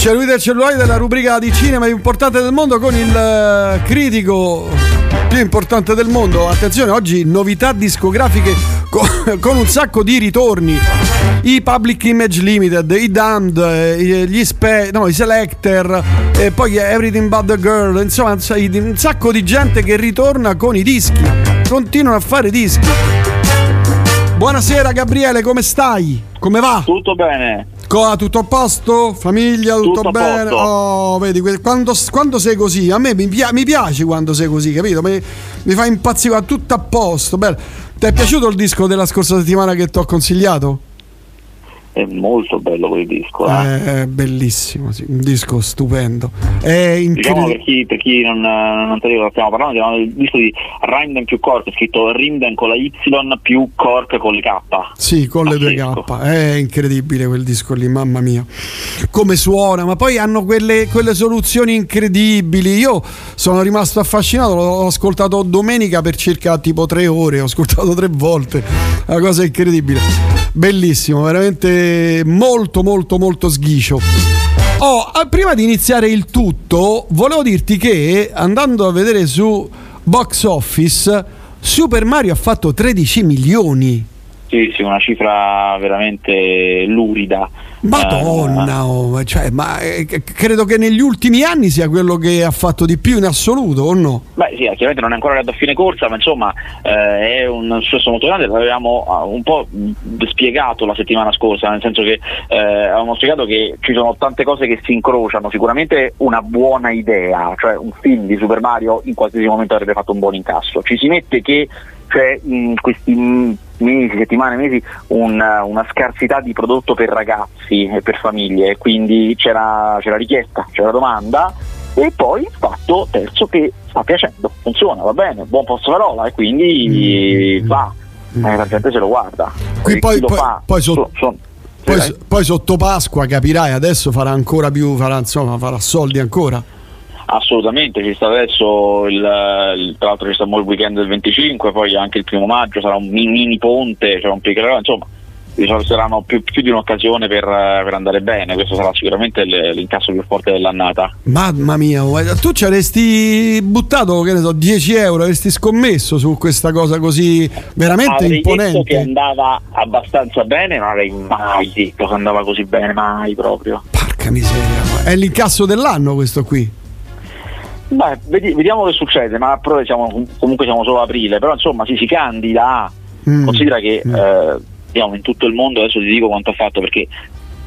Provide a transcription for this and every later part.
C'è lui del cellulare della rubrica di cinema più importante del mondo con il eh, critico più importante del mondo. Attenzione, oggi novità discografiche con, un sacco di ritorni. I Public Image Limited, i Damned, eh, gli Spe- no, i Selector, e poi Everything But the Girl, insomma un sacco di gente che ritorna con i dischi. Continuano a fare dischi. Buonasera Gabriele, come stai? Come va? Tutto bene. Co- tutto a posto? Famiglia, tutto, Tutto bene? Oh, vedi, quando, quando sei così, a me mi, mi piace quando sei così, capito? Mi, mi fa impazzire, tutto a posto. Bello. Ti è piaciuto il disco della scorsa settimana che ti ho consigliato? È molto bello quel disco. eh. È bellissimo, sì, un disco stupendo. È Diciamo per incredibile. chi, per chi non, non sapeva cosa stiamo parlando, stiamo parlando del disco di Rimden più Cork, scritto Rimden con la Y più Cork con le K. Sì, con le due. K. È incredibile quel disco lì, mamma mia. Come suona, ma poi hanno quelle, quelle soluzioni incredibili. Io sono rimasto affascinato, l'ho ascoltato domenica per circa tipo tre ore, ho ascoltato tre volte. Una cosa incredibile. Bellissimo, veramente molto molto molto sghicio. Oh, prima di iniziare il tutto, volevo dirti che andando a vedere su Box Office, Super Mario ha fatto 13 milioni. Sì, sì, una cifra veramente lurida. Madonna, oh, cioè, ma eh, credo che negli ultimi anni sia quello che ha fatto di più in assoluto, o no? Beh sì, chiaramente non è ancora arrivato a fine corsa, ma insomma eh, è un successo molto grande, l'avevamo ah, un po' spiegato la settimana scorsa, nel senso che eh, avevamo spiegato che ci sono tante cose che si incrociano, sicuramente una buona idea, cioè un film di Super Mario in qualsiasi momento avrebbe fatto un buon incasso, ci si mette che c'è in questi mesi, settimane, mesi un- una scarsità di prodotto per ragazzi e per famiglie, quindi c'era, c'era richiesta, c'era domanda e poi il fatto terzo che sta piacendo, funziona, va bene, buon posto parola e quindi Mm. va, eh, la gente se lo guarda. Qui poi- poi- fa, poi so- so- Poi, sì, poi sotto Pasqua capirai, adesso farà ancora più, farà, insomma, farà soldi ancora. Assolutamente, ci sta adesso il, il- tra l'altro ci sta il weekend del 25, poi anche il primo maggio sarà un mini, mini ponte, c'è un piccolo, insomma diciamo, saranno più, più di un'occasione per, eh, per andare bene, questo sarà sicuramente l'incasso più forte dell'annata. Mamma mia, oh, eh, tu ci avresti buttato, che ne so, 10 euro, avresti scommesso su questa cosa così veramente Avrei detto che imponente. andava abbastanza bene, non avrei mai detto che andava così bene, mai proprio. Porca miseria, è l'incasso dell'anno questo qui. Beh, vedi- vediamo che succede, ma però siamo, comunque siamo solo a aprile, però insomma si si candida a Mm. Considera che Mm. eh, diciamo, in tutto il mondo, adesso ti dico quanto ha fatto perché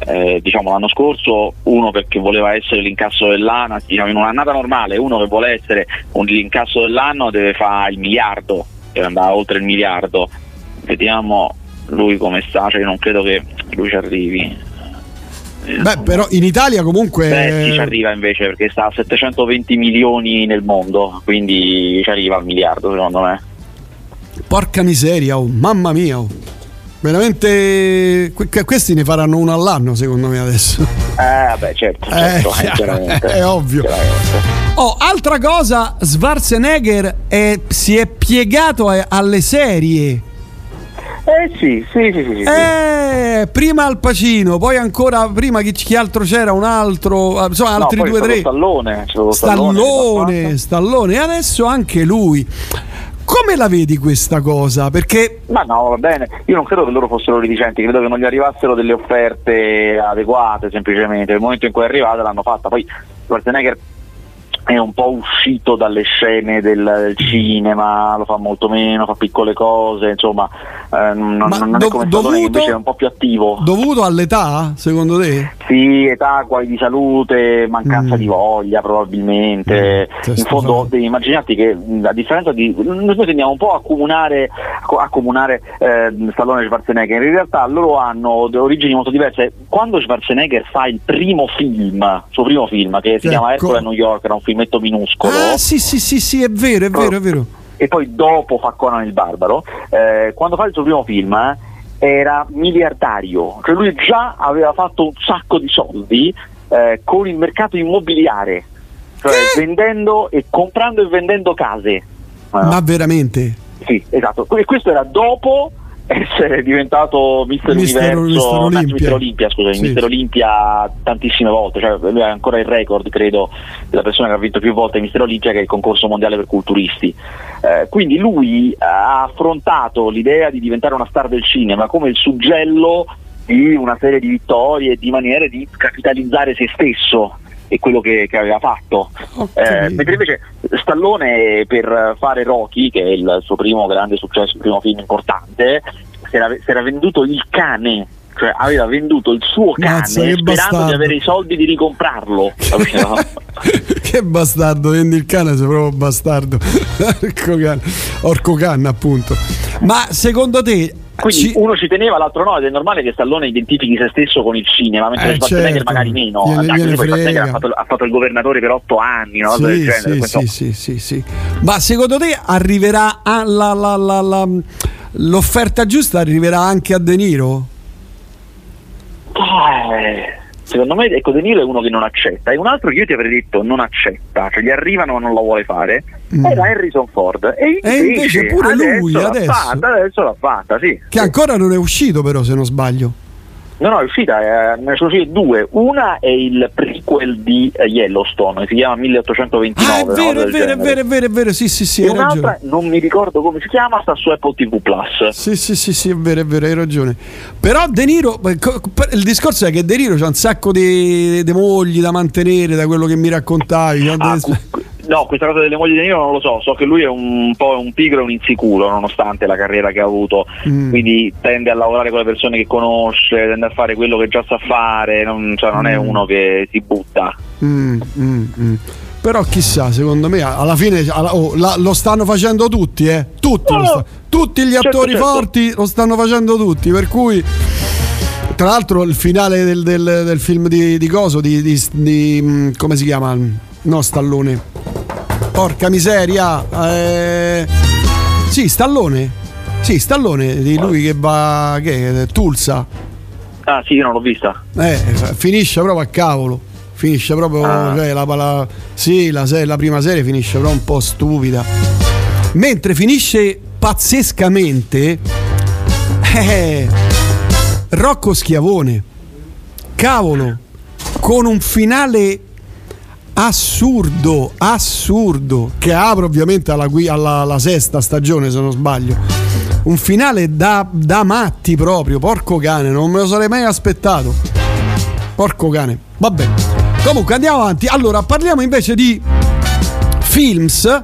eh, diciamo, l'anno scorso uno perché voleva essere l'incasso dell'anno, diciamo, in un'annata normale uno che vuole essere un, l'incasso dell'anno deve fare il miliardo, deve andare oltre il miliardo. Vediamo lui come sta, cioè io non credo che lui ci arrivi. Eh, Beh, però in Italia comunque... Beh, sì, ci arriva invece perché sta a 720 milioni nel mondo, quindi ci arriva al miliardo secondo me. Porca miseria, oh, mamma mia. oh. Veramente que- questi ne faranno uno all'anno secondo me adesso. Eh, vabbè, certo, Eh, certo, eh, chiaro, chiaramente. è ovvio. Oh, altra cosa, Schwarzenegger è- si è piegato a- alle serie. Eh sì, sì, sì, sì, sì. Eh, prima Al Pacino, poi ancora prima chi, chi altro c'era, un altro, eh, insomma No, altri poi due c'è tre. Stallone, Stallone, Stallone, Stallone, e adesso anche lui. Come la vedi questa cosa? Perché Ma no, va bene. Io non credo che loro fossero reticenti, credo che non gli arrivassero delle offerte adeguate semplicemente. Nel momento in cui è arrivata l'hanno fatta. Poi Schwarzenegger è un po' uscito dalle scene del, del cinema, lo fa molto meno, fa piccole cose, insomma, eh, non, non do- è come dovuto- invece è un po' più attivo. dovuto all'età, secondo te? Sì, età, guai di salute, mancanza Mm. di voglia probabilmente. Mm, In sto fondo devi immaginarti che mh, a differenza di. Noi tendiamo un po' a accomunare, a eh, Stallone e Schwarzenegger. In realtà loro hanno origini molto diverse. Quando Schwarzenegger fa il primo film, il suo primo film, che si Ecco. chiama Ercole a New York, era un filmetto minuscolo. Ah, sì, sì, sì, sì, è vero, è vero, è vero. E poi dopo fa Conan il Barbaro. eh, quando fa il suo primo film eh, era miliardario, cioè lui già aveva fatto un sacco di soldi eh, con il mercato immobiliare, cioè Che? vendendo e comprando e vendendo case. Eh, Ma veramente? sì, esatto. E questo era dopo essere diventato Mister, Mister- Universo, Mister Olimpia. Mister Olimpia, scusami, Sì. Mister Olimpia tantissime volte, cioè lui ha ancora il record, credo, della persona che ha vinto più volte Mister Olimpia che è il concorso mondiale per culturisti. Eh, quindi lui ha affrontato l'idea di diventare una star del cinema come il suggello di una serie di vittorie e di maniere di capitalizzare se stesso e quello che, che aveva fatto. Ho Eh, mentre invece Stallone per fare Rocky, che è il suo primo grande successo, il primo film importante, si era, si era venduto il cane, cioè aveva venduto il suo cane Mazza, sperando bastardo. di avere i soldi di ricomprarlo. che bastardo, vendi il cane, sei proprio bastardo. Orco cane, Orco canna, appunto. Ma secondo te Quindi ci- uno ci teneva, l'altro no, ed è normale che Stallone identifichi se stesso con il cinema, mentre Eh, Schwarzenegger certo. magari meno. Gliene- Anche poi Schwarzenegger ha fatto, ha fatto il governatore per otto anni, del Sì, genere. sì, sì, sì, sì, sì. Ma secondo te arriverà alla, la- la- la- l'offerta giusta arriverà anche a De Niro? Eh, Secondo me ecco De Niro è uno che non accetta e un altro che io ti avrei detto non accetta, cioè gli arrivano ma non la vuole fare, Mm. era Harrison Ford. E invece, E invece pure lui, l'ha adesso. fatta, adesso l'ha fatta, sì. Che ancora non è uscito però se non sbaglio. No, no, è uscita, eh, ne sono uscite due. Una è il prequel di eh, Yellowstone, si chiama 1829. Ah, è vero, cosa è vero, è vero, è vero, è vero, sì, sì, sì, E un'altra, ragione. non mi ricordo come si chiama, sta su Apple TV Plus. Sì, sì, sì, sì, è vero, è vero, hai ragione. Però De Niro, eh, il discorso è che De Niro c'ha un sacco di, di mogli da mantenere, da quello che mi raccontavi. no? Ah, no, questa cosa delle mogli di Niro non lo so, so che lui è un po' un pigro e un insicuro nonostante la carriera che ha avuto, Mm. quindi tende a lavorare con le persone che conosce, tende a fare quello che già sa fare, non, cioè, non è Mm. uno che si butta. Mm, mm, mm. Però chissà, secondo me alla fine alla- oh, la- lo stanno facendo tutti, eh? Tutti, no. sta- tutti gli Certo, attori certo. forti lo stanno facendo tutti, per cui tra l'altro il finale del, del- del film di, di Coso, di, di- di, mm, come si chiama? No, Stallone. Porca miseria. eh, Sì, Stallone. Sì, Stallone, di lui che va... che è Tulsa. Ah sì, io non l'ho vista. Eh, finisce proprio a cavolo. Finisce proprio. Ah. cioè, la, la- sì, la, la prima serie finisce proprio un po' stupida. Mentre finisce pazzescamente. Eh, Rocco Schiavone. Cavolo. Con un finale assurdo, assurdo. Che apre ovviamente alla, alla- alla sesta stagione, se non sbaglio. Un finale da, da matti proprio, porco cane, non me lo sarei mai aspettato. Porco cane. Vabbè. Comunque andiamo avanti. Allora, parliamo invece di films.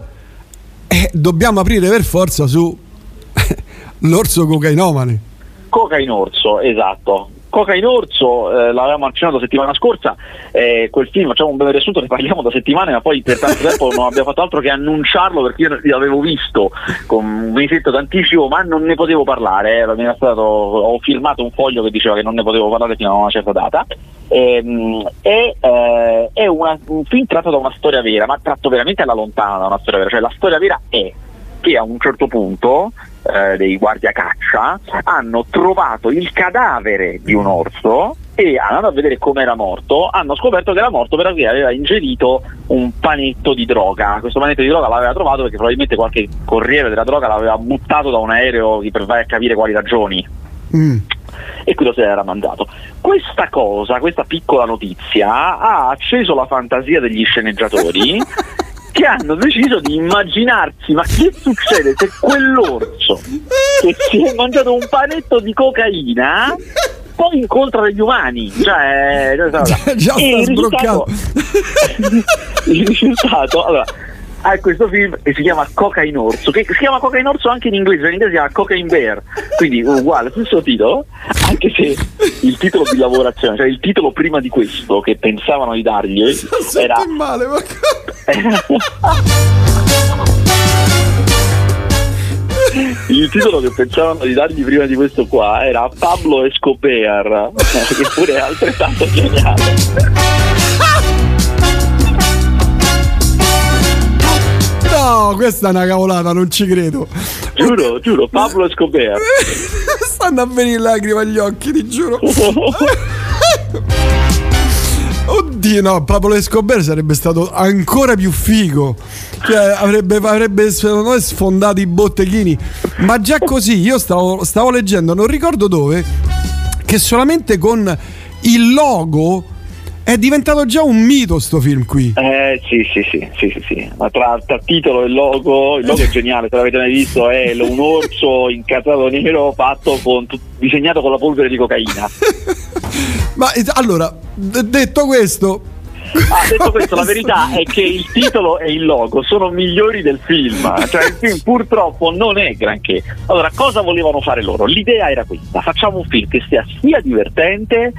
E dobbiamo aprire per forza su l'orso cocainomane. Coca in orso, esatto. Coca in orso, eh, l'avevamo accennato settimana scorsa, eh, quel film, facciamo un breve riassunto, ne parliamo da settimane, ma poi per tanto tempo non abbiamo fatto altro che annunciarlo perché io l'avevo visto con un mesetto d'anticipo, ma non ne potevo parlare, eh, stato- ho firmato un foglio che diceva che non ne potevo parlare fino a una certa data. Ehm, e, eh, è una- un film tratto da una storia vera, ma tratto veramente alla lontana da una storia vera, cioè la storia vera è che a un certo punto eh, dei guardia caccia hanno trovato il cadavere di un orso e andando a vedere come era morto hanno scoperto che era morto perché aveva ingerito un panetto di droga questo panetto di droga l'aveva trovato perché probabilmente qualche corriere della droga l'aveva buttato da un aereo per vai a capire quali ragioni Mm. e quello se l'era mangiato. Questa cosa, questa piccola notizia ha acceso la fantasia degli sceneggiatori che hanno deciso di immaginarsi ma che succede se quell'orso che si è mangiato un panetto di cocaina poi incontra degli umani? Cioè Già- già e il sta risultato, il risultato allora ha questo film che si chiama Coca in Orso, che si chiama Coca in Orso anche in inglese, in inglese si chiama Coca in Bear, quindi uguale, stesso titolo, anche se il titolo di lavorazione, cioè il titolo prima di questo che pensavano di dargli era Senti male, ma il titolo che pensavano di dargli prima di questo qua era Pablo Escobar, che pure è altrettanto geniale. No, questa è una cavolata, non ci credo. Giuro, giuro, Pablo Escobar. Stanno a venire lacrime agli occhi, ti giuro. Oddio, no, Pablo Escobar sarebbe stato ancora più figo. Cioè, avrebbe, avrebbe sfondato i botteghini. Ma già così, io stavo, stavo leggendo, non ricordo dove, che solamente con il logo è diventato già un mito sto film qui. Eh sì, sì, sì, sì, sì, sì. Ma tra, tra titolo e logo, il logo è geniale, se l'avete mai visto, è un orso incasato nero fatto con, disegnato con la polvere di cocaina. Ma allora, detto questo, Ah, detto questo, la verità è che il titolo e il logo sono migliori del film. Cioè, il film purtroppo non è granché. Allora, cosa volevano fare loro? L'idea era questa: facciamo un film che sia sia divertente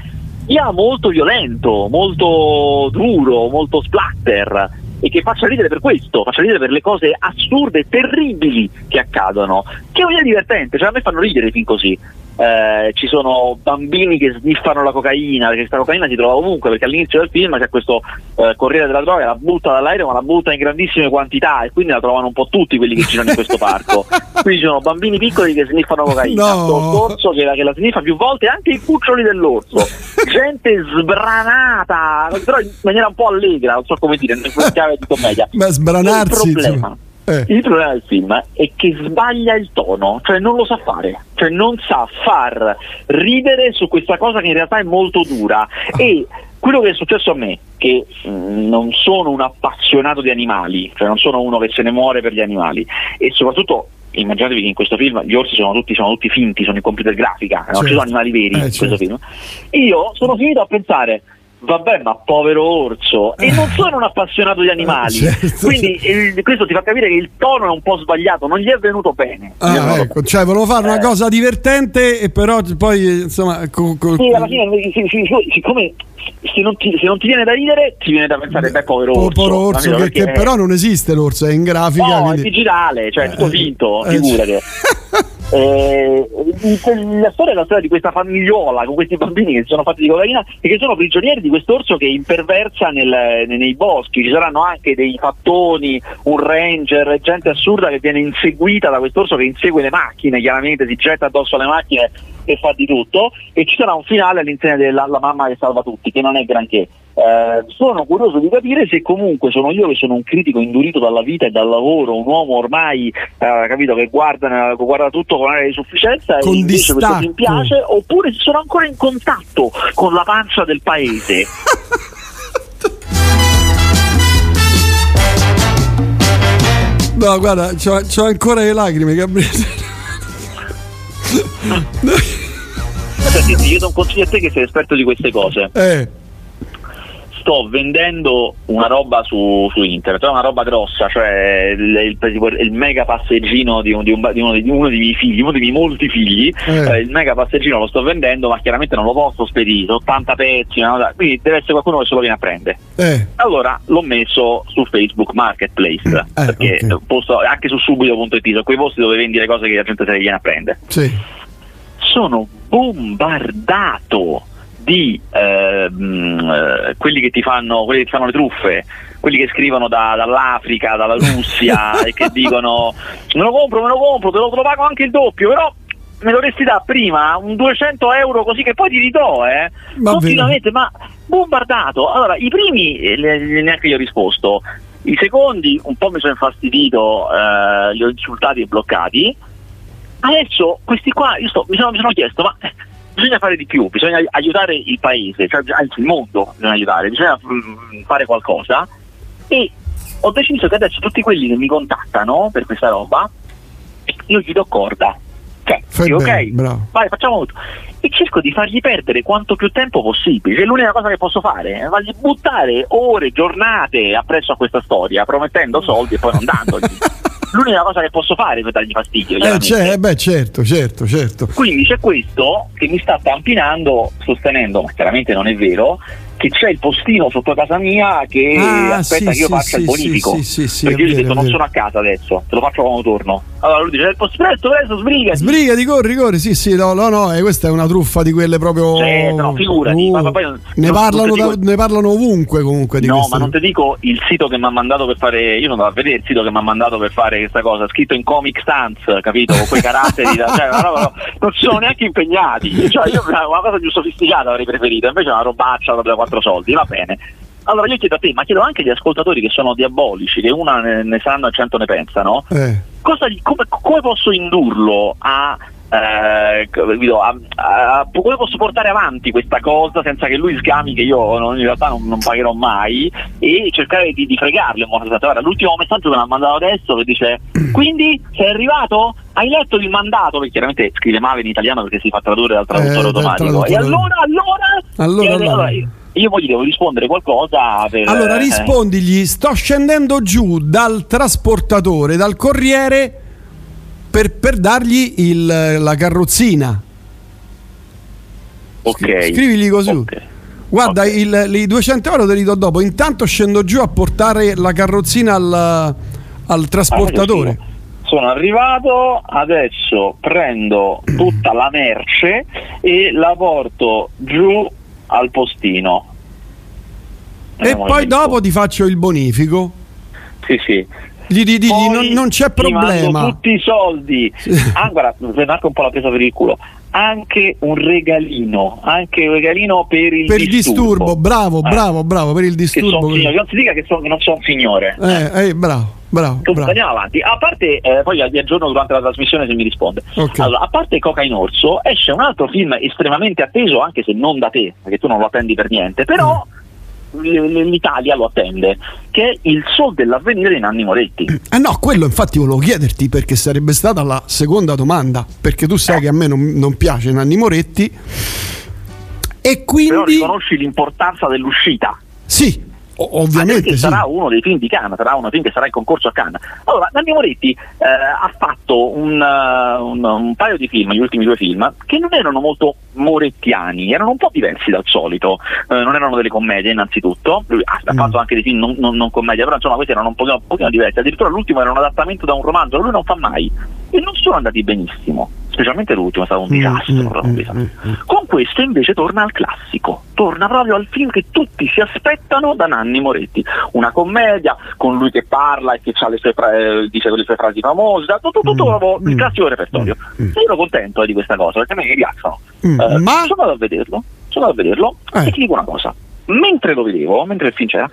sia molto violento, molto duro, molto splatter e che faccia ridere per questo, faccia ridere per le cose assurde, terribili che accadono, che è divertente, cioè a me fanno ridere film così eh, ci sono bambini che sniffano la cocaina, perché questa cocaina si trova ovunque, perché all'inizio del film c'è questo eh, corriere della droga, la butta dall'aereo ma la butta in grandissime quantità e quindi la trovano un po' tutti quelli che girano in questo parco. Quindi ci sono bambini piccoli che sniffano cocaina, no. orso che la, che la sniffa più volte, anche i cuccioli dell'orso, gente sbranata, però in maniera un po' allegra, non so come dire, in chiave di commedia. Ma sbranarsi... Il problema, eh. Il problema del film è che sbaglia il tono, cioè non lo sa fare, cioè non sa far ridere su questa cosa che in realtà è molto dura. E quello che è successo a me, che mh, mm, non sono un appassionato di animali, cioè non sono uno che se ne muore per gli animali, e soprattutto immaginatevi che in questo film gli orsi sono tutti, sono tutti finti, sono in computer grafica, certo. non ci sono animali veri eh, in certo. questo film. Io sono finito a pensare vabbè ma povero orso e non sono un appassionato di animali certo, quindi il, questo ti fa capire che il tono è un po' sbagliato non gli è venuto bene ah, ecco, cioè volevo fare eh. una cosa divertente e però poi insomma co- co- sì, alla fine siccome se non, ti, se non, ti, viene da ridere, ti viene da pensare, beh, povero orso. Povero orso, che, che, però non esiste l'orso, è in grafica. No, quindi... è digitale, cioè è tutto finto, eh, figurati. Eh, la storia è la storia di questa famigliola con questi bambini che si sono fatti di cocaina e che sono prigionieri di quest'orso che imperversa nel, nei boschi. Ci saranno anche dei fattoni, un ranger, gente assurda che viene inseguita da quest'orso che insegue le macchine, chiaramente si getta addosso alle macchine e fa di tutto. E ci sarà un finale all'insegna della mamma che salva tutti, che non è granché. Eh, sono curioso di capire se comunque sono io che sono un critico indurito dalla vita e dal lavoro, un uomo ormai eh, capito, che guarda, guarda, tutto con aria di sufficienza con e invece distacco. questo mi piace, oppure sono ancora in contatto con la pancia del paese. no, guarda, c'ho, c'ho ancora le lacrime, Gabriele. Senti, io do un consiglio a te che sei esperto di queste cose. Eh sto vendendo una roba su, su internet, è una roba grossa, cioè il, il, il mega passeggino di, un, di, un, di, uno, di, uno dei miei figli, uno dei miei molti figli, eh. Eh, il mega passeggino lo sto vendendo, ma chiaramente non lo posso spedire, 80 pezzi, no? quindi deve essere qualcuno che se lo viene a prendere. Eh. Allora l'ho messo su Facebook Marketplace, eh, perché okay. posto, anche su subito.it, sono quei posti dove vendi le cose che la gente se le viene a prendere. Sì. Sono bombardato di ehm, eh, quelli, che ti fanno, quelli che ti fanno le truffe, quelli che scrivono da, dall'Africa, dalla Russia e che dicono me lo compro, me lo compro, te lo, te lo pago anche il doppio, però me dovresti dare prima un 200 euro così che poi ti ridò, eh? Ma Continuamente, ma bombardato. Allora, i primi eh, neanche io ho risposto, i secondi un po' mi sono infastidito, eh, li ho insultati e bloccati. Adesso questi qua, io sto, mi, sono, mi sono chiesto, ma bisogna fare di più, bisogna aiutare il paese, cioè, anzi il mondo bisogna aiutare, bisogna mm, fare qualcosa e ho deciso che adesso tutti quelli che mi contattano per questa roba, io gli do corda. Cioè, dico, ok, bravo. vai, facciamo tutto. E cerco di fargli perdere quanto più tempo possibile. Cioè, l'unica cosa che posso fare è fargli buttare ore, giornate appresso a questa storia, promettendo soldi e poi non dandogli. l'unica cosa che posso fare per dargli fastidio. Eh, cioè, beh, certo, certo, certo. Quindi c'è questo che mi sta tampinando, sostenendo, ma chiaramente non è vero, che c'è il postino sotto casa mia che ah, aspetta sì, che io faccia sì, il bonifico. Sì, perché io gli ho detto non sono a casa adesso, te lo faccio quando torno. Allora lui dice il posto presto, presto, sbrigati. Sbrigati, corri, corri, sì, sì, no, no, no, eh, questa è una truffa di quelle proprio. Certo, no, figurati, uh, ma poi ne, parlano da, ne, parlano ovunque comunque di No, queste. ma non ti dico il sito che mi ha mandato per fare. Io non andavo a vedere il sito che mi ha mandato per fare questa cosa, scritto in Comic Sans, capito? Con quei caratteri, cioè, no, non ci sono neanche impegnati. Cioè, io una cosa più sofisticata avrei preferito, invece è una robaccia da quattro soldi, va bene. Allora io chiedo a te, ma chiedo anche agli ascoltatori che sono diabolici, che una ne, ne sanno e cento ne pensano, Eh. cosa come, come posso indurlo a, eh, a- a- come posso portare avanti questa cosa senza che lui scami che io non- in realtà non, non pagherò mai e cercare di, di fregarlo in modo da guarda, l'ultimo messaggio me l'ha mandato adesso che dice quindi sei arrivato? Hai letto il mandato? Perché chiaramente scrive male in italiano perché si fa tradurre dal traduttore Eh, automatico e traduttore. allora allora Allora, E allora. Io, poi gli devo rispondere qualcosa per, Allora eh, rispondigli, sto scendendo giù dal trasportatore, dal corriere per, per dargli il- la carrozzina. ok Scrivigli così. Ok. Guarda, Ok. il- i 200 euro te li do dopo. Intanto scendo giù a portare la carrozzina al, al trasportatore. Ah, Sono arrivato, adesso prendo tutta la merce e la porto giù al postino. E poi dopo ti faccio il bonifico. Sì, sì. Gli digli, Poi non, non c'è problema. tutti i soldi. Ah, guarda, mi marca un po' la presa per il culo. Anche un regalino, anche un regalino per il Per il disturbo, bravo, Eh, bravo, bravo, per il Che disturbo. signore, non si dica che, sono- che non sono un signore. Eh, eh, bravo, bravo, bravo. andiamo avanti. A parte, eh, poi vi aggiorno durante la trasmissione se mi risponde. Ok. Allora, a parte Coca in Orso, esce un altro film estremamente atteso, anche se non da te, perché tu non lo attendi per niente, però Mm. l'Italia lo attende, che è Il Sol dell'avvenire di Nanni Moretti. Eh no, quello infatti volevo chiederti perché sarebbe stata la seconda domanda, perché tu sai che a me non, non piace Nanni Moretti e Però quindi riconosci l'importanza dell'uscita. sì, ovviamente sì. sarà uno dei film di Cannes, sarà uno dei film che sarà in concorso a Cannes. Allora, Nanni Moretti eh, ha fatto un, uh, un- un paio di film, gli ultimi due film, che non erano molto morettiani, erano un po' diversi dal solito, Eh, non erano delle commedie innanzitutto, lui ha, ha Mm. fatto anche dei film non, non, non commedia, però insomma questi erano un pochino, un pochino diversi, addirittura l'ultimo era un adattamento da un romanzo, lui non fa mai, e non sono andati benissimo, specialmente l'ultimo è stato un Mm, disastro. mm, mm, mm, mm. Con questo invece torna al classico, torna proprio al film che tutti si aspettano da Nanni Moretti, una commedia con lui che parla e che le sue fra- eh, dice le sue frasi famose, da- tutto, tutto Mm, il classico repertorio. io ero contento eh, di questa cosa perché a me mi piacciono. Eh, ma Sono andato a vederlo, sono andato a vederlo Eh. e ti dico una cosa, mentre lo vedevo, mentre il film c'era,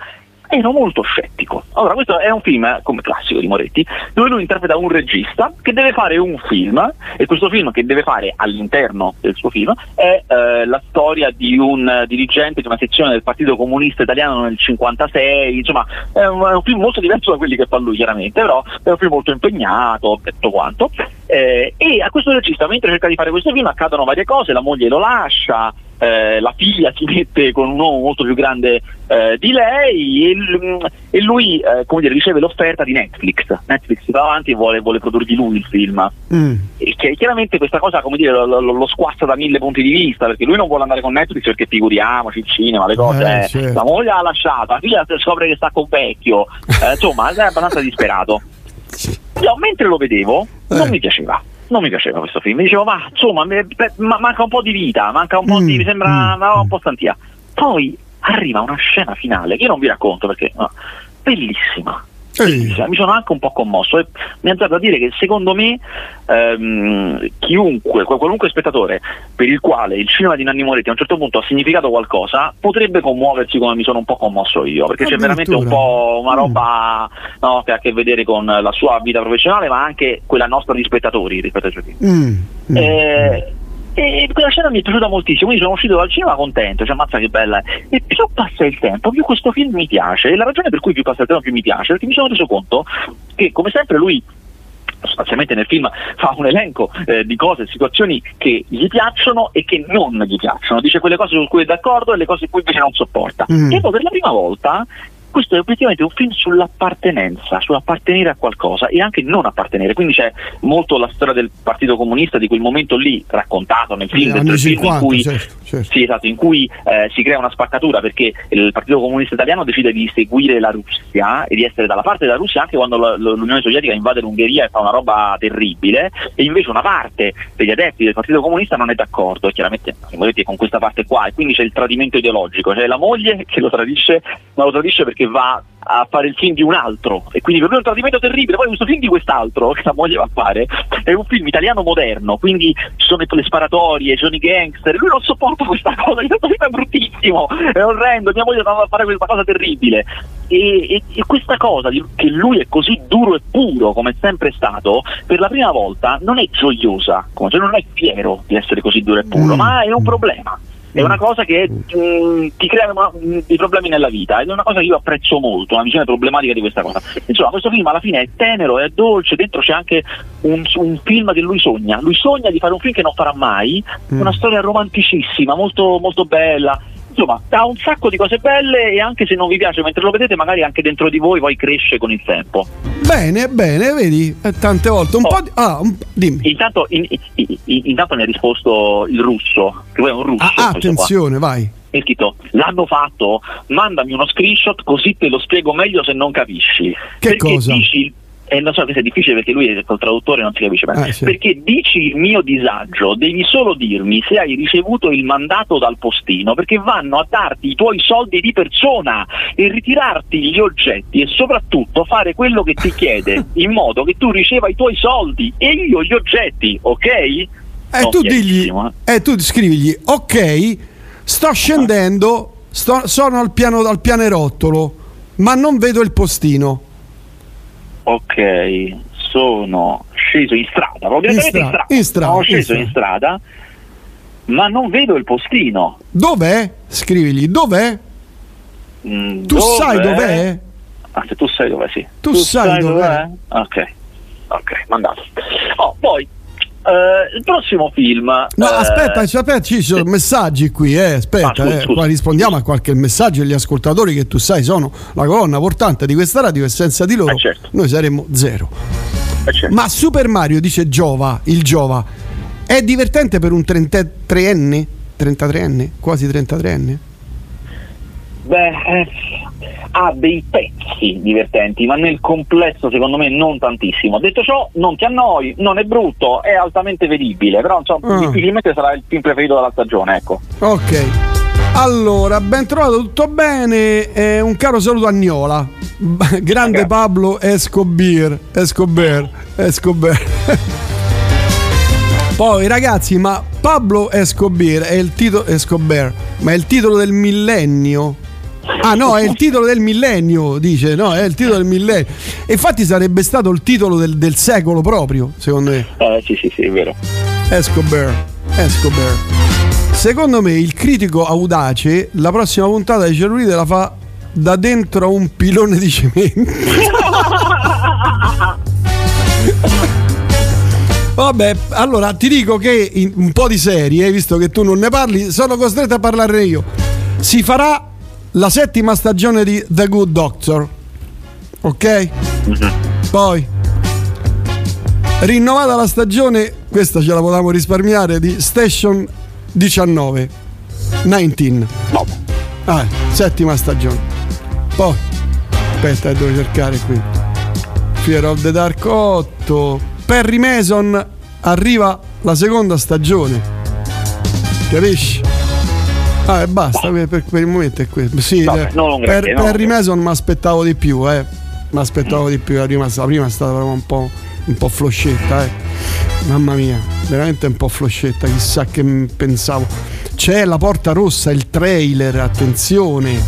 ero molto scettico. Allora, questo è un film eh, come classico di Moretti, dove lui interpreta un regista che deve fare un film, e questo film che deve fare all'interno del suo film è eh, la storia di un eh, dirigente di una sezione del Partito Comunista Italiano nel 56, insomma, è un, è un film molto diverso da quelli che fa lui, chiaramente, però è un film molto impegnato, tutto quanto. Eh, e a questo regista, mentre cerca di fare questo film, accadono varie cose, la moglie lo lascia, eh, la figlia si mette con un uomo molto più grande eh, di lei e, l- e lui eh, come dire, riceve l'offerta di Netflix. Netflix si va avanti e vuole, vuole produrgli lui il film. Mm, E che chiaramente questa cosa come dire, lo, lo- lo squassa da mille punti di vista perché lui non vuole andare con Netflix perché figuriamoci il cinema, le cose. Eh, eh. certo. La moglie l'ha lasciata, la figlia scopre che sta con vecchio, Eh, insomma è abbastanza disperato. Io mentre lo vedevo non mi piaceva. Non mi piaceva questo film, mi dicevo ma insomma manca un po' di vita, manca un po' Mm, di. mi sembra mm, una roba un mm. po' stantia. Poi arriva una scena finale che io non vi racconto perché no, bellissima. Mi sono anche un po' commosso e mi azzardo a dire che secondo me ehm, chiunque, qual- qualunque spettatore per il quale il cinema di Nanni Moretti a un certo punto ha significato qualcosa potrebbe commuoversi come mi sono un po' commosso io perché c'è veramente un po' una Mm. roba no, che ha a che vedere con la sua vita professionale ma anche quella nostra di spettatori rispetto ai suoi film. mm, mm. Eh, e quella scena mi è piaciuta moltissimo, quindi sono uscito dal cinema contento, cioè ammazza che bella. E più passa il tempo, più questo film mi piace. E la ragione per cui più passa il tempo più mi piace, perché mi sono reso conto che come sempre lui sostanzialmente nel film fa un elenco eh, di cose, situazioni che gli piacciono e che non gli piacciono, dice quelle cose su cui è d'accordo e le cose su cui invece non sopporta. Mm. E poi per la prima volta questo è obiettivamente un film sull'appartenenza, sull'appartenere a qualcosa e anche non appartenere. Quindi c'è molto la storia del Partito Comunista di quel momento lì raccontato nel film, anni il film in 50, cui certo, certo. sì, esatto, in cui eh, si crea una spaccatura perché il Partito Comunista Italiano decide di seguire la Russia e di essere dalla parte della Russia anche quando la- l'Unione Sovietica invade l'Ungheria e fa una roba terribile e invece una parte degli adepti del Partito Comunista non è d'accordo chiaramente con questa parte qua e quindi c'è il tradimento ideologico, c'è la moglie che lo tradisce, ma lo tradisce perché perché va a fare il film di un altro. E quindi per lui è un tradimento terribile. Poi questo film di quest'altro che la moglie va a fare è un film italiano moderno. Quindi ci sono le sparatorie ci sono i gangster. Lui non sopporta questa cosa questo film è bruttissimo. È orrendo mia moglie va a fare questa cosa terribile. E, e, e questa cosa di, che lui è così duro e puro come è sempre stato per la prima volta non è gioiosa cioè non è fiero di essere così duro e puro mm. ma è un problema è una cosa che mh, mm, ti crea una, mh, mm, dei problemi nella vita ed è una cosa che io apprezzo molto, una visione problematica di questa cosa. Insomma, questo film alla fine è tenero, è dolce, dentro c'è anche un, un film che lui sogna. Lui sogna di fare un film che non farà mai, mm. una storia romanticissima, molto, molto bella insomma ha un sacco di cose belle e anche se non vi piace mentre lo vedete magari anche dentro di voi poi cresce con il tempo. Bene bene vedi eh, tante volte un oh, po' di... ah, un... dimmi. Intanto, in, in, in, intanto mi ha risposto il russo che poi è un russo ah, attenzione qua. vai. È scritto l'hanno fatto mandami uno screenshot così te lo spiego meglio se non capisci. Che perché cosa? dici e non so, questo è difficile perché lui col traduttore non si capisce bene. Ah, sì. Perché dici il mio disagio, devi solo dirmi se hai ricevuto il mandato dal postino, perché vanno a darti i tuoi soldi di persona e ritirarti gli oggetti e soprattutto fare quello che ti chiede, in modo che tu riceva i tuoi soldi e io gli oggetti, ok? E eh, tu digli, eh. eh, tu scrivigli, ok, sto scendendo, sto, sono al, piano, al pianerottolo, ma non vedo il postino ok, sono sceso in strada, proprio in, stra- in strada, in strada, sono sceso in strada. ma non vedo il postino. Dov'è? Scrivigli, dov'è? Mm, tu dov'è? sai dov'è? Ah, se tu sai dov'è, sì. Tu, tu sai, sai dov'è? dov'è? Ok, ok, mandato. Oh, poi Uh, il prossimo film. No, uh, aspetta, aspetta, ci sono messaggi qui, eh. aspetta, ah, scusa, eh. Rispondiamo a qualche messaggio degli ascoltatori che tu sai sono la colonna portante di questa radio e senza di loro eh certo. noi saremmo zero. Eh certo. Ma Super Mario, dice Giova, il Giova, è divertente per un 33enne? 33enne? Quasi 33enne? Beh, eh, ha dei pezzi divertenti, ma nel complesso secondo me non tantissimo. Detto ciò, non ti annoi, non è brutto, è altamente vedibile, però insomma, ah. difficilmente sarà il film preferito della stagione, ecco. Ok. Allora, ben trovato, tutto bene. Eh, un caro saluto a Gnola. Grande okay. Pablo Escobar. Escobar. Escobar. Poi ragazzi, ma Pablo Escobar è il titolo Escobar, ma è il titolo del millennio Ah no, è il titolo del millennio, dice, no, è il titolo del millennio. Infatti sarebbe stato il titolo del, del secolo proprio, secondo me. Eh sì, sì, sì, è vero. Escobar, Escobar. Secondo me il critico audace la prossima puntata di Cellulite la fa da dentro a un pilone di cemento. Vabbè, allora ti dico che un po' di serie, visto che tu non ne parli, sono costretto a parlare io. Si farà la settima stagione di The Good Doctor. Ok? Mm-hmm. Poi rinnovata la stagione, questa ce la potevamo risparmiare di Station 19. 19. No. Ah, settima stagione. Poi aspetta, devo cercare qui. Fear of the Dark 8. Perry Mason arriva la seconda stagione. Capisci? Ah, e basta, per, per, il momento è questo. Sì, Vabbè, per, grazie, per Harry Mason mi aspettavo di più, eh. Mi aspettavo di più, la prima, la prima è stata un po', un po' floscetta, eh. Mamma mia, veramente un po' floscetta, chissà che pensavo. C'è la porta rossa, il trailer, attenzione.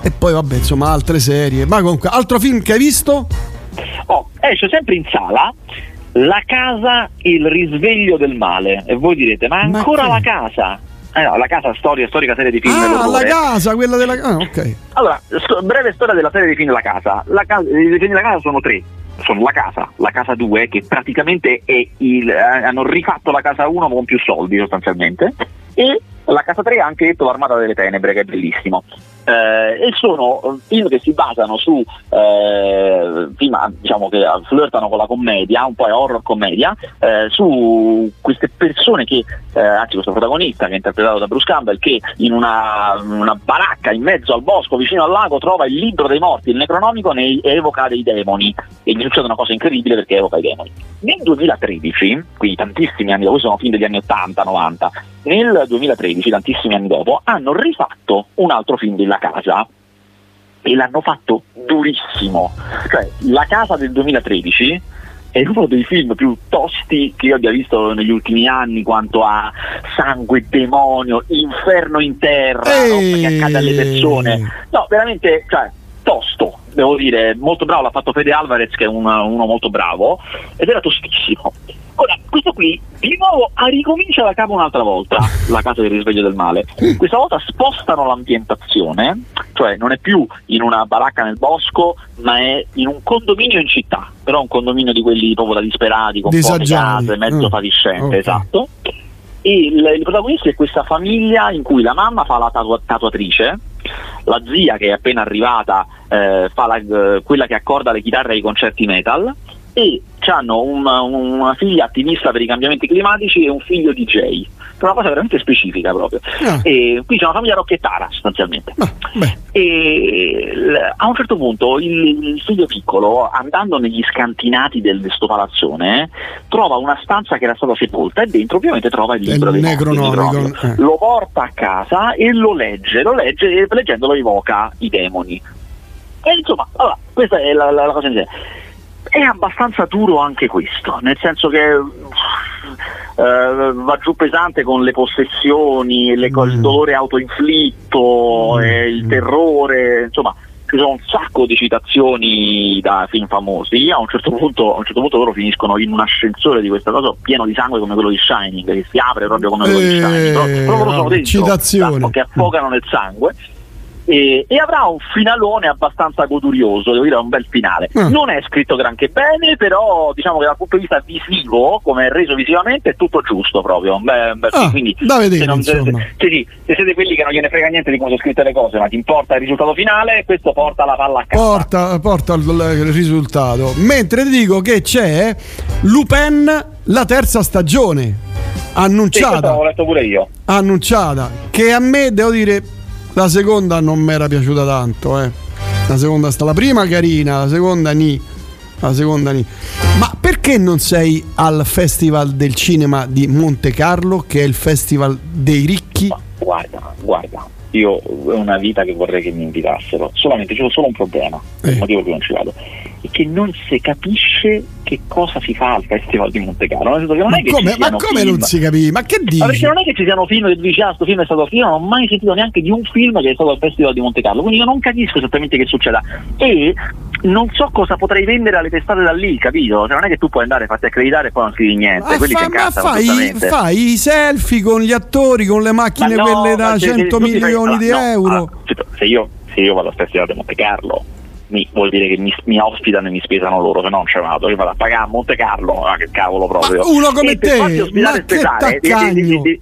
E poi vabbè, insomma, altre serie. Ma comunque, altro film che hai visto? Oh, esce sempre in sala. La casa, il risveglio del male. E voi direte, ma ancora ma la casa? Eh no, la casa storia, storica serie di film. Ah, la casa, quella della casa. Ah, ok. Allora, sto, breve storia della serie di film La casa. La casa I film della casa sono tre. Sono la casa, la casa 2, che praticamente è il, eh, hanno rifatto la casa 1 con più soldi sostanzialmente. E la casa 3 ha anche detto l'Armata delle Tenebre, che è bellissimo eh, e sono film che si basano su eh, film diciamo, che flirtano con la commedia, un po' è horror commedia, eh, su queste persone che, eh, anzi questo protagonista che è interpretato da Bruce Campbell, che in una, una, baracca in mezzo al bosco vicino al lago trova il libro dei morti, il necronomico, e evoca dei demoni e gli succede una cosa incredibile perché evoca i demoni. Nel 2013, quindi tantissimi anni dopo, sono film degli anni 80-90, nel 2013, tantissimi anni dopo, hanno rifatto un altro film di La Casa e l'hanno fatto durissimo. Cioè, la casa del 2013 è uno dei film più tosti che io abbia visto negli ultimi anni quanto a sangue, demonio, inferno in terra, Eeeh. che accade alle persone. No, veramente, cioè, tosto, devo dire, molto bravo, l'ha fatto Fede Alvarez che è una, uno molto bravo ed era tostissimo. Ora, questo qui di nuovo ricomincia da capo un'altra volta, la casa del risveglio del male. Questa volta spostano l'ambientazione, cioè non è più in una baracca nel bosco, ma è in un condominio in città, però un condominio di quelli proprio da disperati, con poche case, mezzo mm. fatiscente, okay. esatto. E il, il, protagonista è questa famiglia in cui la mamma fa la tatu- tatuatrice, la zia che è appena arrivata eh, fa la, eh, quella che accorda le chitarre ai concerti metal e hanno una, una, figlia attivista per i cambiamenti climatici e un figlio DJ una cosa veramente specifica proprio. Ah. e qui c'è una famiglia rocchettara sostanzialmente. Ah, e l- a un certo punto il, il, figlio piccolo andando negli scantinati del questo palazzone trova una stanza che era stata sepolta e dentro ovviamente trova il libro del Necronomicon eh. lo porta a casa e lo legge lo legge e leggendolo evoca i demoni. E insomma allora, questa è la, la, la cosa in genere è abbastanza duro anche questo, nel senso che eh, va giù pesante con le possessioni, le, mm. il dolore autoinflitto, mm. eh, il terrore, insomma ci sono un sacco di citazioni da film famosi. A un, certo punto, a un certo punto loro finiscono in un ascensore di questa cosa pieno di sangue come quello di Shining, che si apre proprio come quello di Shining. Però, però loro sono dentro, citazione. che affogano nel sangue e, e, avrà un finalone abbastanza godurioso, devo dire, un bel finale. Mm. Non è scritto granché bene, però diciamo che dal punto di vista visivo, come è reso visivamente, è tutto giusto proprio. Beh, beh, ah, quindi, da vedere, se, non, se, se, se, siete quelli che non gliene frega niente di come sono scritte le cose, ma ti importa il risultato finale, questo porta la palla a casa. Porta, porta il, il risultato. Mentre ti dico che c'è Lupin la terza stagione annunciata. Sì, letto pure io. Annunciata, che a me devo dire la seconda non mi era piaciuta tanto, eh. La seconda sta la prima carina, la seconda ni. La seconda ni. Ma perché non sei al Festival del Cinema di Monte Carlo, che è il festival dei ricchi? Ma guarda, guarda, io è una vita che vorrei che mi invitassero, solamente c'è solo un problema, eh. il motivo cui non ci vado, è che non si capisce che cosa si fa al Festival di Monte Carlo. Nel ma, come, ma come film. non si capisce? Ma che dici? Ma perché non è che ci siano film che dici, ah, questo film è stato io non ho mai sentito neanche di un film che è stato al Festival di Monte Carlo, quindi io non capisco esattamente che succeda. E non so cosa potrei vendere alle testate da lì, capito? Cioè non è che tu puoi andare, farti accreditare e poi non scrivi niente. Quelli fa, ma fai, fai, i selfie con gli attori, con le macchine no, quelle da 100 milioni di no, euro. Ah, se, io, se io vado al Festival di Monte Carlo mi, vuol dire che mi, mi, ospitano e mi spesano loro, se no non c'è vado, io vado a pagare a Monte Carlo, ma che cavolo proprio. Ma uno come e te, ma che spesare, devi,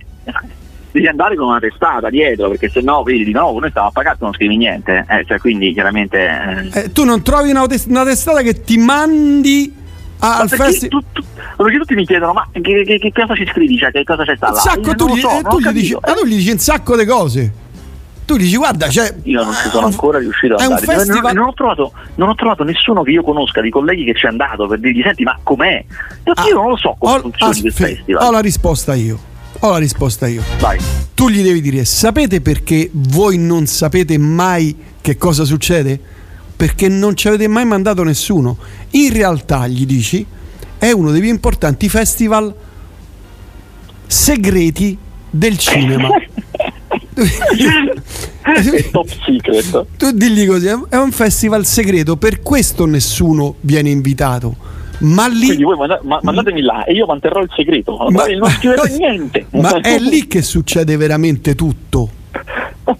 devi, andare con una testata dietro, perché se no vedi di nuovo noi stiamo a pagare non scrivi niente, eh, cioè, quindi chiaramente... Eh. Eh, tu non trovi una, una testata che ti mandi al festival. Tu, tu, perché tutti mi chiedono: ma che, che, che, cosa ci scrivi? Cioè, che cosa c'è stato? Un sacco, tu, gli, so, eh, tu, gli dici, eh. tu gli dici un sacco di cose tu dici guarda cioè, io non ci sono ancora riuscito ad andare. Festival... non, ho trovato, non, ho trovato, nessuno che io conosca di colleghi che ci è andato per dirgli senti ma com'è? Ah, io non lo so come ho, funziona il festival. ho la risposta io ho la risposta io. Vai. tu gli devi dire sapete perché voi non sapete mai che cosa succede? Perché non ci avete mai mandato nessuno. In realtà gli dici è uno dei più importanti festival segreti del cinema top secret. Tu digli così, è un festival segreto, per questo nessuno viene invitato. Ma lì. Quindi voi manda- ma- mandatemi là e io manterrò il segreto. Ma, non scriverò niente. Ma è lì che succede veramente tutto.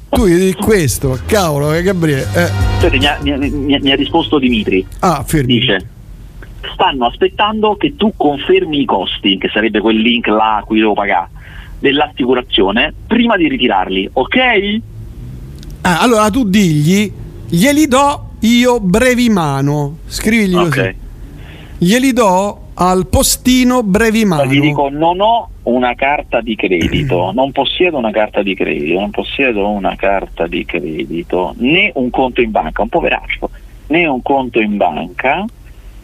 Tu dici questo, cavolo, eh, Gabriele. Eh. Senti, mi, ha, mi, mi, mi ha risposto Dimitri. Ah, fermi. Dice stanno aspettando che tu confermi i costi, che sarebbe quel link là a cui devo pagare dell'assicurazione prima di ritirarli, ok? Ah, allora tu digli, glieli do io brevimano, scrivigli okay. così. Glieli do al postino brevimano. Gli dico non ho una carta di credito, non possiedo una carta di credito, non possiedo una carta di credito, né un conto in banca, un poveraccio, né un conto in banca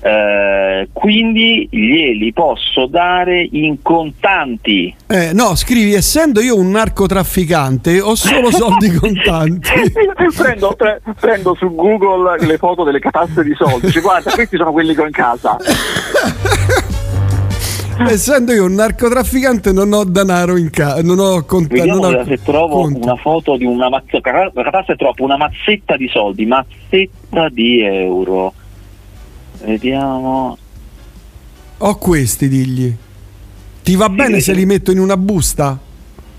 Eh, quindi glieli posso dare in contanti. Eh, no, scrivi essendo io un narcotrafficante ho solo soldi contanti. prendo, pre- prendo, su Google le foto delle catasse di soldi. Cioè, guarda, questi sono quelli che ho in casa. Essendo io un narcotrafficante non ho denaro in casa, non ho non ho se trovo conto. una foto di una mazzetta, è troppo, una mazzetta di soldi, mazzetta di euro. Vediamo. Ho questi, digli. Ti va sì, bene se li metto in una busta?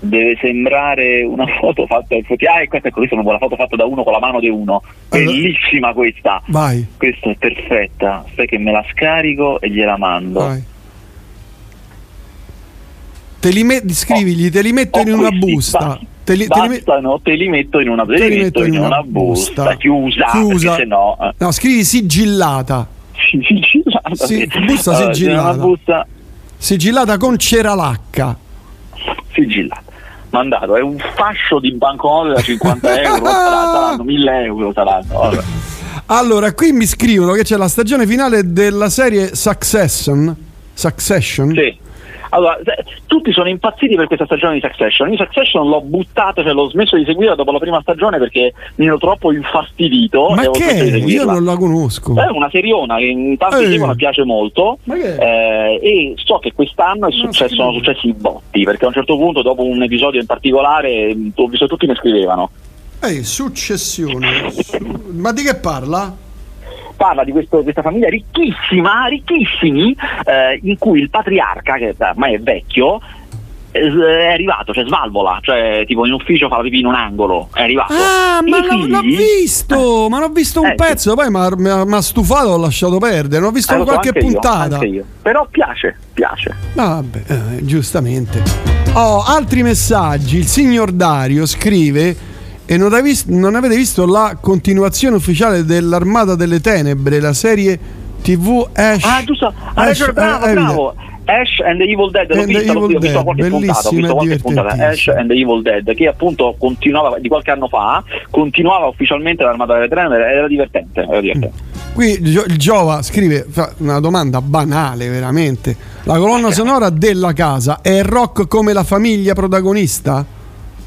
Deve sembrare una foto fatta in foto. Ah, questa, ecco, questa è una buona foto fatta da uno con la mano di uno. Bellissima questa. Vai. Questa è perfetta. Aspetta che me la scarico e gliela mando. Vai. Te li met- scrivigli, te li metto in una busta. Te li, te, li met- te li metto in una, te li metto in una busta, busta chiusa, chiusa. No, eh. no, scrivi sigillata. Sigillata. Sì, busta allora, sigillata. Busta... Sigillata con ceralacca. Sigillata. Mandato, è un fascio di banconote da 50 euro, saranno 1000 euro saranno. Vabbè. Allora, qui mi scrivono che c'è la stagione finale della serie Succession. Succession. Sì allora, tutti sono impazziti per questa stagione di Succession. Io Succession l'ho buttata, cioè l'ho smesso di seguire dopo la prima stagione perché mi ero troppo infastidito. Ma che? Io non la conosco. È una seriona che in tanti eh. seguono piace molto. Eh, e so che quest'anno è successo, sono successi i botti, perché a un certo punto, dopo un episodio in particolare, ho visto tutti mi scrivevano. Ehi, successione. Ma di che parla? Parla di questo, questa famiglia ricchissima, ricchissimi, eh, in cui il patriarca, che ormai è vecchio, è arrivato, cioè svalvola, cioè tipo in ufficio fa la pipì in un angolo, è arrivato. Ah, ma figli... l'ho visto, eh. ma l'ho visto un eh, pezzo, sì. poi mi ha stufato, ho lasciato perdere, non ho visto eh, qualche so, puntata. Io, io. Però piace, piace. Vabbè, eh, giustamente. Ho oh, altri messaggi, il signor Dario scrive e non, visto, non, avete visto la continuazione ufficiale dell'Armata delle Tenebre, la serie TV Ash. Ah, giusto, Ash, Ash, bravo, eh, bravo. Ash and the Evil Dead, l'ho vista, l'ho visto, visto qualche puntata, ho visto qualche puntata, Ash and the Evil Dead, che appunto continuava, di qualche anno fa, continuava ufficialmente l'Armata delle Tenebre, era divertente, era divertente. Mm. Qui il Giova scrive una domanda banale veramente. La colonna sonora della casa è rock come la famiglia protagonista?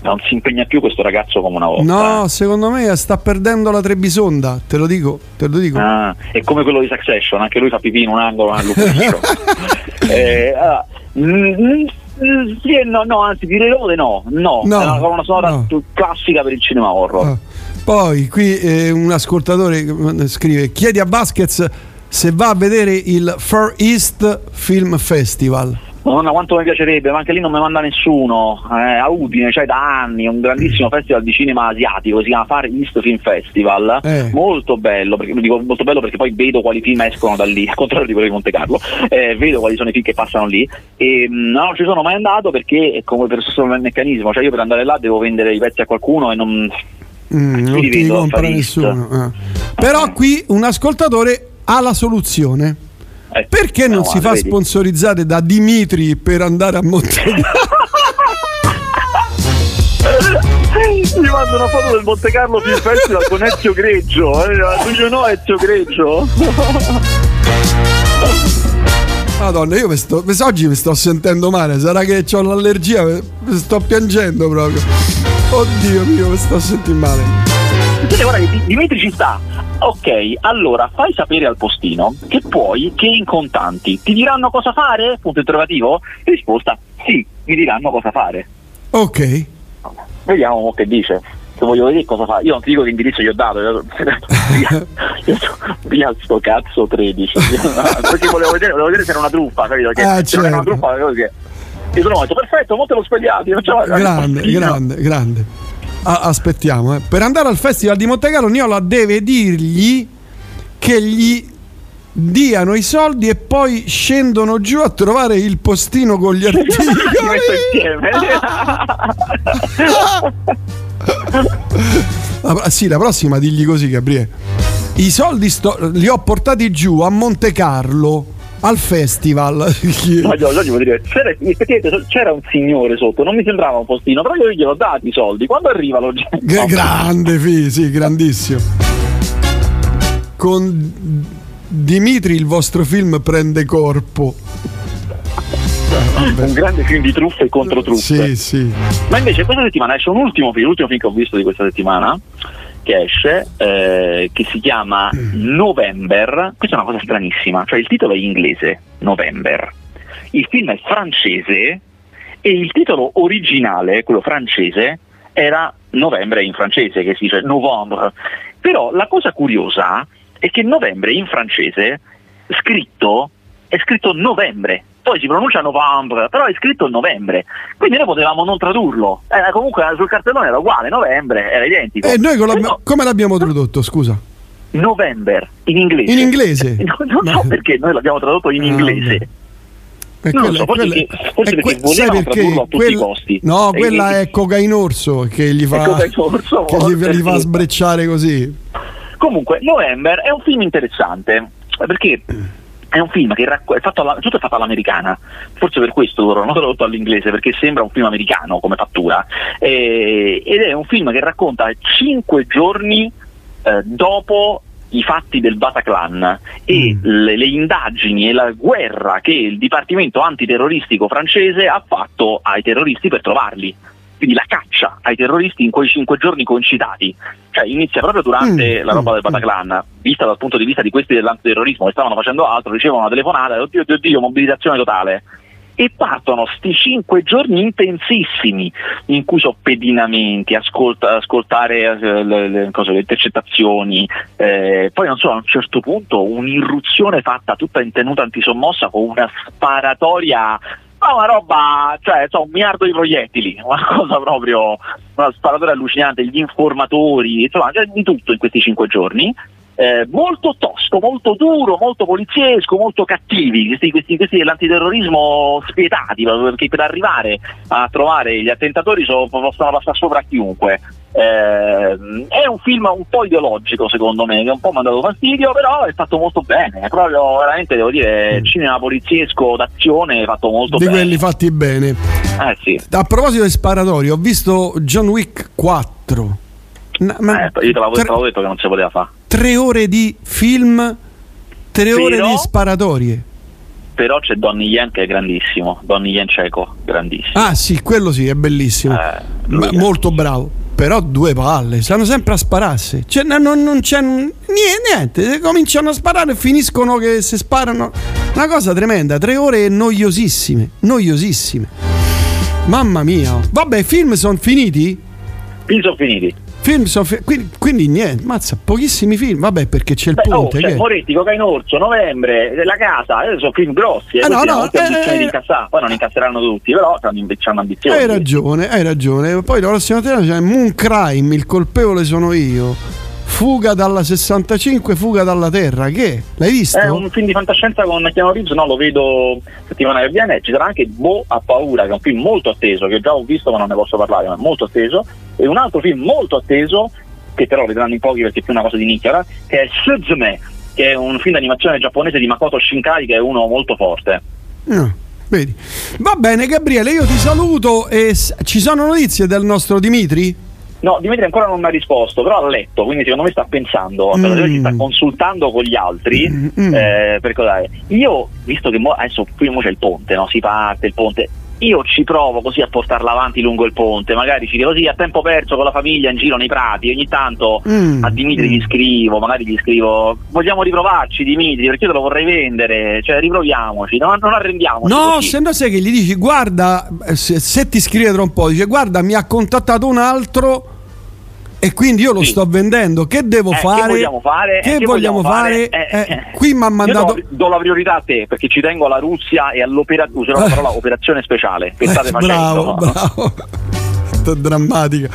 Non si impegna più questo ragazzo come una volta. No, eh. secondo me sta perdendo la Trebisonda, te lo dico, te lo dico. Ah, è come quello di Succession, anche lui fa pipì in un angolo nell'ufficio. eh, allora, mm, mm, sì e no, no, anzi direi lode no, no, no, è una colonna sonora no. classica per il cinema horror. No. Poi qui eh, un ascoltatore scrive chiedi a Baskets se va a vedere il Far East Film Festival. Madonna quanto mi piacerebbe, ma anche lì non mi manda nessuno. Eh, a Udine, cioè da anni, un grandissimo festival di cinema asiatico, si chiama Far East Film Festival. Eh. Molto bello, perché, dico molto bello perché poi vedo quali film escono da lì, al contrario di quello di Monte Carlo, eh, vedo quali sono i film che passano lì. E mm, no, non ci sono mai andato perché è come per lo stesso meccanismo, cioè io per andare là devo vendere i pezzi a qualcuno e non. Mm, non ti compra nessuno. Eh. Però qui un ascoltatore ha la soluzione. Eh, Perché non si fa vedi. sponsorizzare da Dimitri per andare a Monte Mi mando una foto del Monte Carlo Film Festival con Ezio Greggio. Eh? Tu no Ezio Greggio. Madonna, io mi sto, oggi mi sto sentendo male. Sarà che ho l'allergia? Mi sto piangendo proprio. Oddio mio, mi sto sentendo male. Senti, guarda, Dimitri ci sta Ok, allora fai sapere al postino che puoi che in contanti. Ti diranno cosa fare? Punto interrogativo? Risposta: sì, mi diranno cosa fare. Ok. Vediamo che dice. Se voglio vedere cosa fa. Io non ti dico che indirizzo gli ho dato, io, io, via sto cazzo 13. Perché volevo vedere, volevo vedere se era una truffa, capito? Che ah, se certo. era una certo. truffa, che. Io sono detto perfetto, mo te lo spogliati. Grande, grande, grande aspettiamo. Eh. Per andare al Festival di Montecarlo, Niola deve dirgli che gli diano i soldi e poi scendono giù a trovare il postino con gli articoli. ah, sì, la prossima digli così, Gabriele. I soldi sto- li ho portati giù a Monte Carlo al festival. Ma io, io dire, c'era, c'era, un signore sotto, non mi sembrava un postino, però io glielo ho dati i soldi. Quando arriva lo. G- grande, fi, sì, grandissimo. Con Dimitri, il vostro film prende corpo. un grande film di truffe contro truffe. Sì, sì. Ma invece questa settimana esce un ultimo film, l'ultimo film che ho visto di questa settimana, che esce, eh, che si chiama November. Questa è una cosa stranissima, cioè il titolo è inglese, November. Il film è francese e il titolo originale, quello francese, era Novembre in francese, che si dice Novembre. Però la cosa curiosa è che Novembre in francese scritto è scritto novembre, poi si pronuncia novembre, però è scritto novembre, quindi noi potevamo non tradurlo, eh, comunque sul cartellone era uguale, novembre, era identico. E noi no, come l'abbiamo tradotto, scusa? November, in inglese. In inglese? non, so perché noi l'abbiamo tradotto in ah, inglese. Eh, non quella, so, forse, quella, forse perché que- volevano perché a tutti quel, i costi. No, quella e, è cocainorso che gli fa, che gli, gli fa sbrecciare così. Comunque, November è un film interessante perché è un film che racco- è fatto alla- tutto è fatto all'americana, forse per questo loro hanno tradotto all'inglese, perché sembra un film americano come fattura, e- ed è un film che racconta cinque giorni eh, dopo i fatti del Bataclan e mm. le, le, indagini e la guerra che il Dipartimento antiterroristico francese ha fatto ai terroristi per trovarli quindi la caccia ai terroristi in quei cinque giorni concitati, cioè inizia proprio durante mm, la roba mm, del Bataclan, vista dal punto di vista di questi dell'antiterrorismo che stavano facendo altro, ricevono una telefonata, oddio, oddio, oddio, mobilitazione totale. E partono sti cinque giorni intensissimi in cui so pedinamenti, ascolta, ascoltare eh, le, le, cose, le intercettazioni, eh, poi non so, a un certo punto un'irruzione fatta tutta in tenuta antisommossa con una sparatoria ma una roba, cioè so, un miliardo di proiettili, una cosa proprio, una sparatore allucinante, gli informatori, insomma, c'è di tutto in questi cinque giorni. Eh, molto tosto, molto duro, molto poliziesco, molto cattivi, questi, questi, questi dell'antiterrorismo spietati, perché per arrivare a trovare gli attentatori so, possono passare sopra a chiunque. Eh, è un film un po' ideologico secondo me, che un po' mi ha dato fastidio, però è fatto molto bene, è proprio veramente devo dire mm. cinema poliziesco d'azione fatto molto di bene. Di quelli fatti bene. Eh, sì. A proposito di sparatori, ho visto John Wick 4. No, ma eh, io te l'avevo, tre, detto che non si poteva fare. Tre ore di film, tre però, ore di sparatorie. Però c'è Donnie Yen che è grandissimo, Donnie Yen cieco, grandissimo. Ah sì, quello sì, è bellissimo. Eh, molto bravo però due palle, stanno sempre a spararsi. Cioè, non, non c'è niente, cominciano a sparare e finiscono che si sparano. Una cosa tremenda, tre ore noiosissime, noiosissime. Mamma mia. Vabbè, i film sono finiti? I film sono finiti. Film sono fi- quindi, quindi, niente, mazza, pochissimi film, vabbè perché c'è il Beh, ponte. Oh, c'è Moretti, Cocaine Orso, Novembre, La Casa, eh, sono film grossi, eh, ah, no, no, eh, di incassare. poi non incasseranno tutti, però hanno ambizioni. Hai ragione, hai ragione. Poi la prossima sera c'è Moon Crime, il colpevole sono io. Fuga dalla 65, fuga dalla terra, che? L'hai visto? È un film di fantascienza con Keanu Reeves, no, lo vedo settimana che viene, ci sarà anche Bo a paura, che è un film molto atteso, che già ho visto ma non ne posso parlare, ma è molto atteso, e un altro film molto atteso, che però vedranno in pochi perché è più una cosa di nicchia, che è Suzume, che è un film d'animazione giapponese di Makoto Shinkai, che è uno molto forte. No. Vedi. Va bene Gabriele, io ti saluto e ci sono notizie del nostro Dimitri? No, Dimitri ancora non mi ha risposto, però ha letto, quindi secondo me sta pensando, mm. si sta consultando con gli altri. Mm. mm. Eh, per cos'è. Io, visto che mo, adesso qui mo c'è il ponte, no? si parte il ponte, io ci provo così a portarla avanti lungo il ponte, magari ci dico così a tempo perso con la famiglia in giro nei prati, ogni tanto mm. a Dimitri gli scrivo, magari gli scrivo vogliamo riprovarci Dimitri perché io te lo vorrei vendere, cioè riproviamoci, non, non arrendiamoci. No, così. se no sai che gli dici guarda, se, se ti scrive tra un po', dice guarda mi ha contattato un altro e quindi io lo sì. sto vendendo. Che devo eh, fare? Che vogliamo fare? Che, che vogliamo, fare? fare? Eh, eh, qui mi ha mandato. Do, do, la priorità a te perché ci tengo alla Russia e all'operazione. Userò la parola operazione speciale che state facendo. Bravo, bravo. drammatica.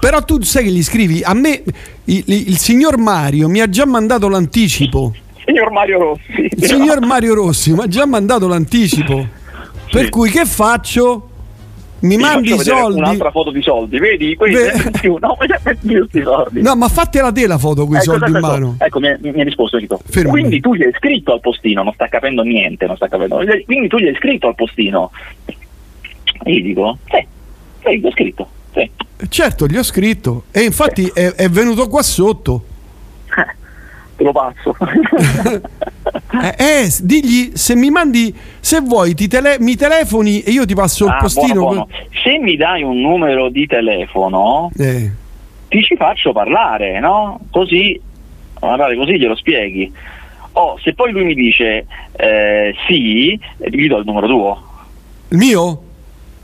Però tu sai che gli scrivi a me il, il, signor Mario mi ha già mandato l'anticipo. Signor Mario Rossi. Il signor Mario Rossi mi ha già mandato l'anticipo. Sì. Per cui che faccio? Mi mandi i soldi. Un'altra foto di soldi, vedi? Questi più, no, più soldi. No, ma fatti la te la foto con i ecco, soldi in mano. Ecco, mi, mi ha risposto Chico. Quindi tu gli hai scritto al postino, non sta capendo niente, non sta capendo. Quindi tu gli hai scritto al postino. E gli dico, sì, sì, gli ho scritto. Sì. Certo, gli ho scritto. E infatti sì. è, è, venuto qua sotto. Te lo passo. eh, eh, digli se mi mandi, se vuoi, ti tele- mi telefoni e io ti passo Ah, il postino. buono, buono. Se mi dai un numero di telefono, Eh, ti ci faccio parlare, no? Così, guardate, così glielo spieghi. Oh, se poi lui mi dice eh, sì, gli do il numero tuo. il mio?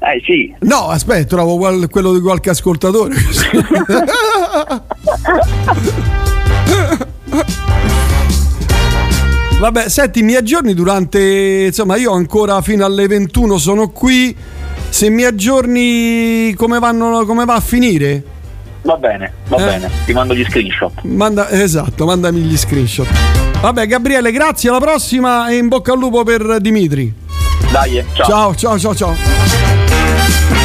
Eh sì, No, aspetta, trovo qual- quello di qualche ascoltatore. Vabbè, senti, mi aggiorni durante. Insomma, io ancora fino alle 21 sono qui. Se mi aggiorni come, vanno, come va a finire? va bene, va Eh. bene, ti mando gli screenshot. Manda, esatto, mandami gli screenshot. Vabbè, Gabriele, grazie, alla prossima e in bocca al lupo per Dimitri. Dai, ciao. Ciao, ciao, ciao, ciao.